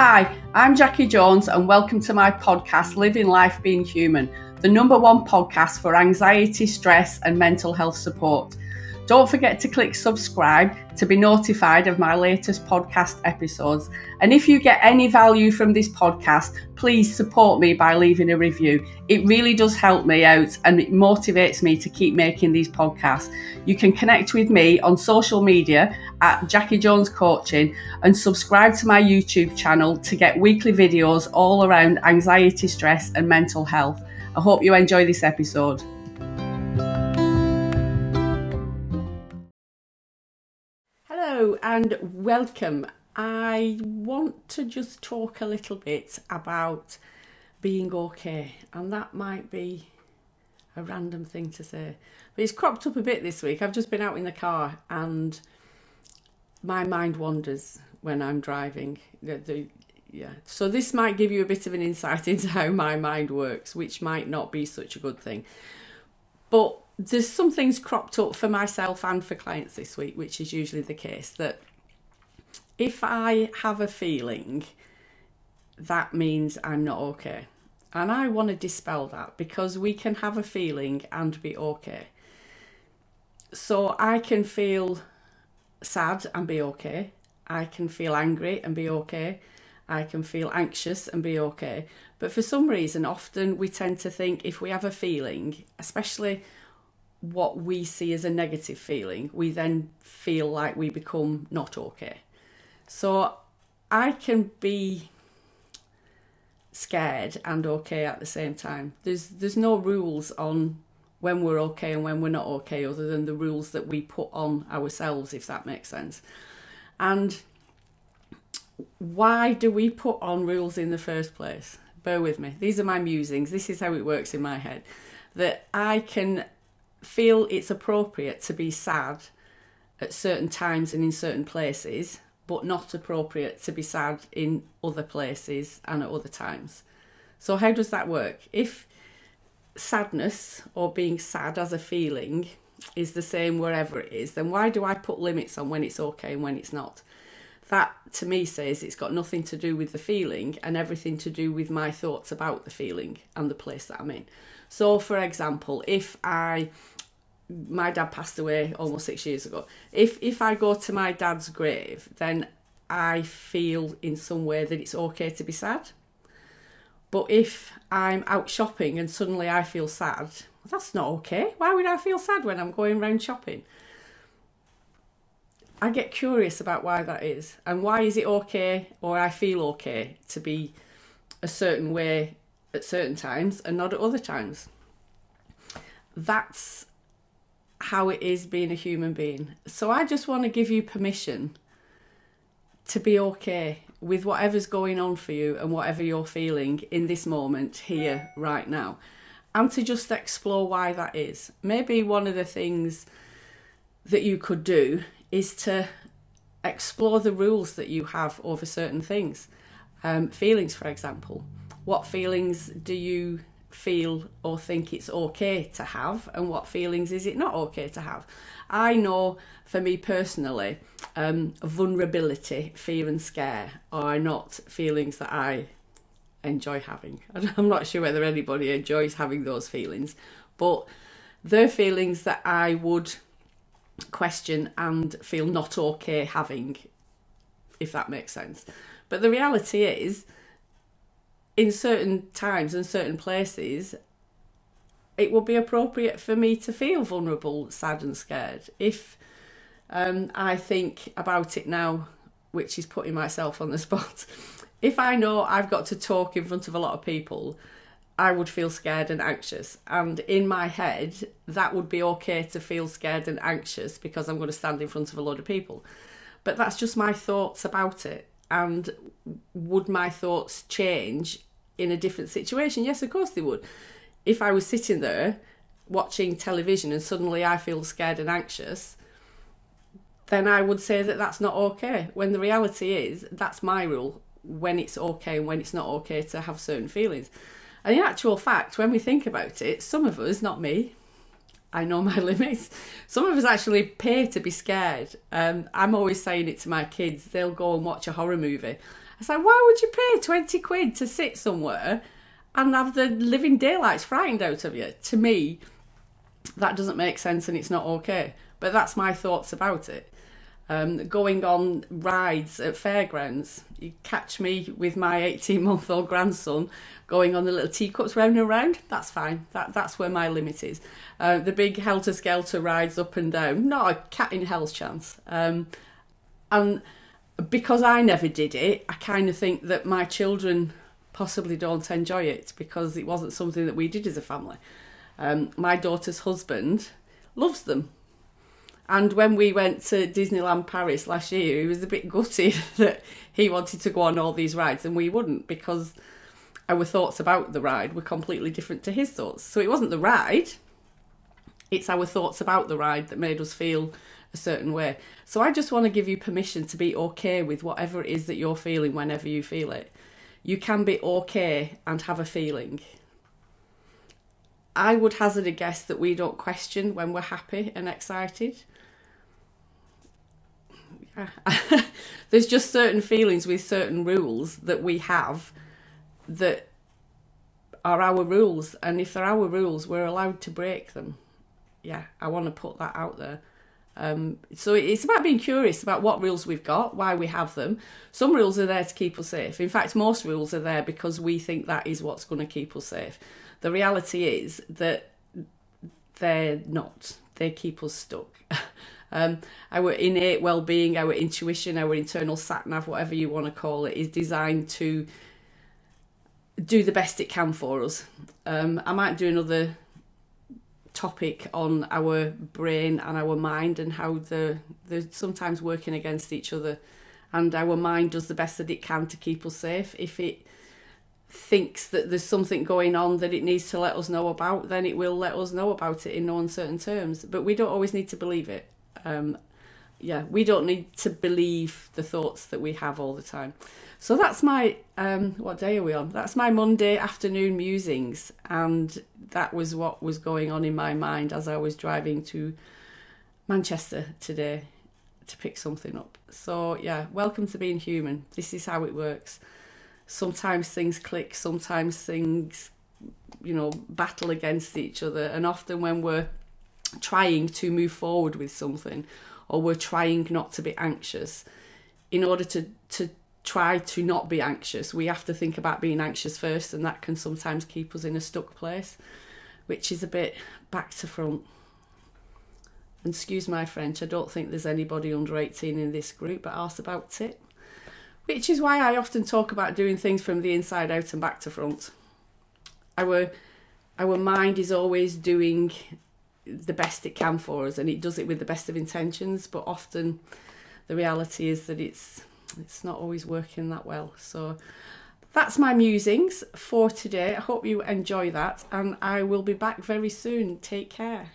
Hi, I'm Jackie Jones, and welcome to my podcast, Living Life Being Human, the number one podcast for anxiety, stress, and mental health support. Don't forget to click subscribe to be notified of my latest podcast episodes. And if you get any value from this podcast, please support me by leaving a review. It really does help me out and it motivates me to keep making these podcasts. You can connect with me on social media at Jackie Jones Coaching and subscribe to my YouTube channel to get weekly videos all around anxiety, stress, and mental health. I hope you enjoy this episode. And welcome. I want to just talk a little bit about being okay, and that might be a random thing to say, but it's cropped up a bit this week. I've just been out in the car and my mind wanders when I'm driving. The, the, yeah, so this might give you a bit of an insight into how my mind works, which might not be such a good thing. But there's some things cropped up for myself and for clients this week, which is usually the case that if I have a feeling, that means I'm not okay. And I want to dispel that because we can have a feeling and be okay. So I can feel sad and be okay. I can feel angry and be okay. I can feel anxious and be okay. But for some reason, often we tend to think if we have a feeling, especially what we see as a negative feeling, we then feel like we become not okay. So I can be scared and okay at the same time. There's there's no rules on when we're okay and when we're not okay other than the rules that we put on ourselves if that makes sense. And why do we put on rules in the first place? Bear with me. These are my musings. This is how it works in my head. That I can feel it's appropriate to be sad at certain times and in certain places, but not appropriate to be sad in other places and at other times. So, how does that work? If sadness or being sad as a feeling is the same wherever it is, then why do I put limits on when it's okay and when it's not? That to me says it's got nothing to do with the feeling and everything to do with my thoughts about the feeling and the place that I'm in. So, for example, if I my dad passed away almost six years ago. If if I go to my dad's grave, then I feel in some way that it's okay to be sad. But if I'm out shopping and suddenly I feel sad, that's not okay. Why would I feel sad when I'm going around shopping? I get curious about why that is and why is it okay or I feel okay to be a certain way at certain times and not at other times. That's how it is being a human being. So I just want to give you permission to be okay with whatever's going on for you and whatever you're feeling in this moment, here, right now, and to just explore why that is. Maybe one of the things that you could do is to explore the rules that you have over certain things. Um, feelings, for example. What feelings do you feel or think it's okay to have and what feelings is it not okay to have i know for me personally um, vulnerability fear and scare are not feelings that i enjoy having i'm not sure whether anybody enjoys having those feelings but they're feelings that i would question and feel not okay having if that makes sense but the reality is in certain times and certain places, it would be appropriate for me to feel vulnerable, sad, and scared. If um, I think about it now, which is putting myself on the spot, if I know I've got to talk in front of a lot of people, I would feel scared and anxious. And in my head, that would be okay to feel scared and anxious because I'm going to stand in front of a lot of people. But that's just my thoughts about it. And would my thoughts change in a different situation? Yes, of course they would. If I was sitting there watching television and suddenly I feel scared and anxious, then I would say that that's not okay. When the reality is, that's my rule when it's okay and when it's not okay to have certain feelings. And in actual fact, when we think about it, some of us, not me, I know my limits. Some of us actually pay to be scared. Um, I'm always saying it to my kids. They'll go and watch a horror movie I say, why would you pay 20 quid to sit somewhere and have the living daylights frightened out of you? To me, that doesn't make sense and it's not okay. But that's my thoughts about it. Um, going on rides at fairgrounds, you catch me with my 18 month old grandson going on the little teacups round and round. That's fine. That that's where my limit is. Uh, the big helter skelter rides up and down, not a cat in hell's chance. Um, and because I never did it, I kind of think that my children possibly don't enjoy it because it wasn't something that we did as a family. Um, my daughter's husband loves them. And when we went to Disneyland Paris last year, he was a bit gutted that he wanted to go on all these rides and we wouldn't because our thoughts about the ride were completely different to his thoughts. So it wasn't the ride, it's our thoughts about the ride that made us feel a certain way. So I just want to give you permission to be okay with whatever it is that you're feeling whenever you feel it. You can be okay and have a feeling. I would hazard a guess that we don't question when we're happy and excited. There's just certain feelings with certain rules that we have that are our rules, and if they're our rules, we're allowed to break them. Yeah, I want to put that out there. Um, so it's about being curious about what rules we've got, why we have them. Some rules are there to keep us safe. In fact, most rules are there because we think that is what's going to keep us safe. The reality is that they're not. They keep us stuck. um, our innate well-being, our intuition, our internal sat nav, whatever you want to call it, is designed to do the best it can for us. Um, I might do another topic on our brain and our mind and how they're, they're sometimes working against each other. And our mind does the best that it can to keep us safe. If it thinks that there's something going on that it needs to let us know about, then it will let us know about it in no uncertain terms. But we don't always need to believe it. Um, yeah, we don't need to believe the thoughts that we have all the time. So that's my um, what day are we on? That's my Monday afternoon musings, and that was what was going on in my mind as I was driving to Manchester today to pick something up. So yeah, welcome to being human. This is how it works. Sometimes things click, sometimes things, you know, battle against each other, and often when we're trying to move forward with something or we're trying not to be anxious in order to to try to not be anxious, we have to think about being anxious first, and that can sometimes keep us in a stuck place, which is a bit back to front. And excuse my French, I don't think there's anybody under 18 in this group, but ask about it. Which is why I often talk about doing things from the inside out and back to front. Our our mind is always doing the best it can for us, and it does it with the best of intentions, but often the reality is that it's it's not always working that well. So that's my musings for today. I hope you enjoy that, and I will be back very soon. Take care.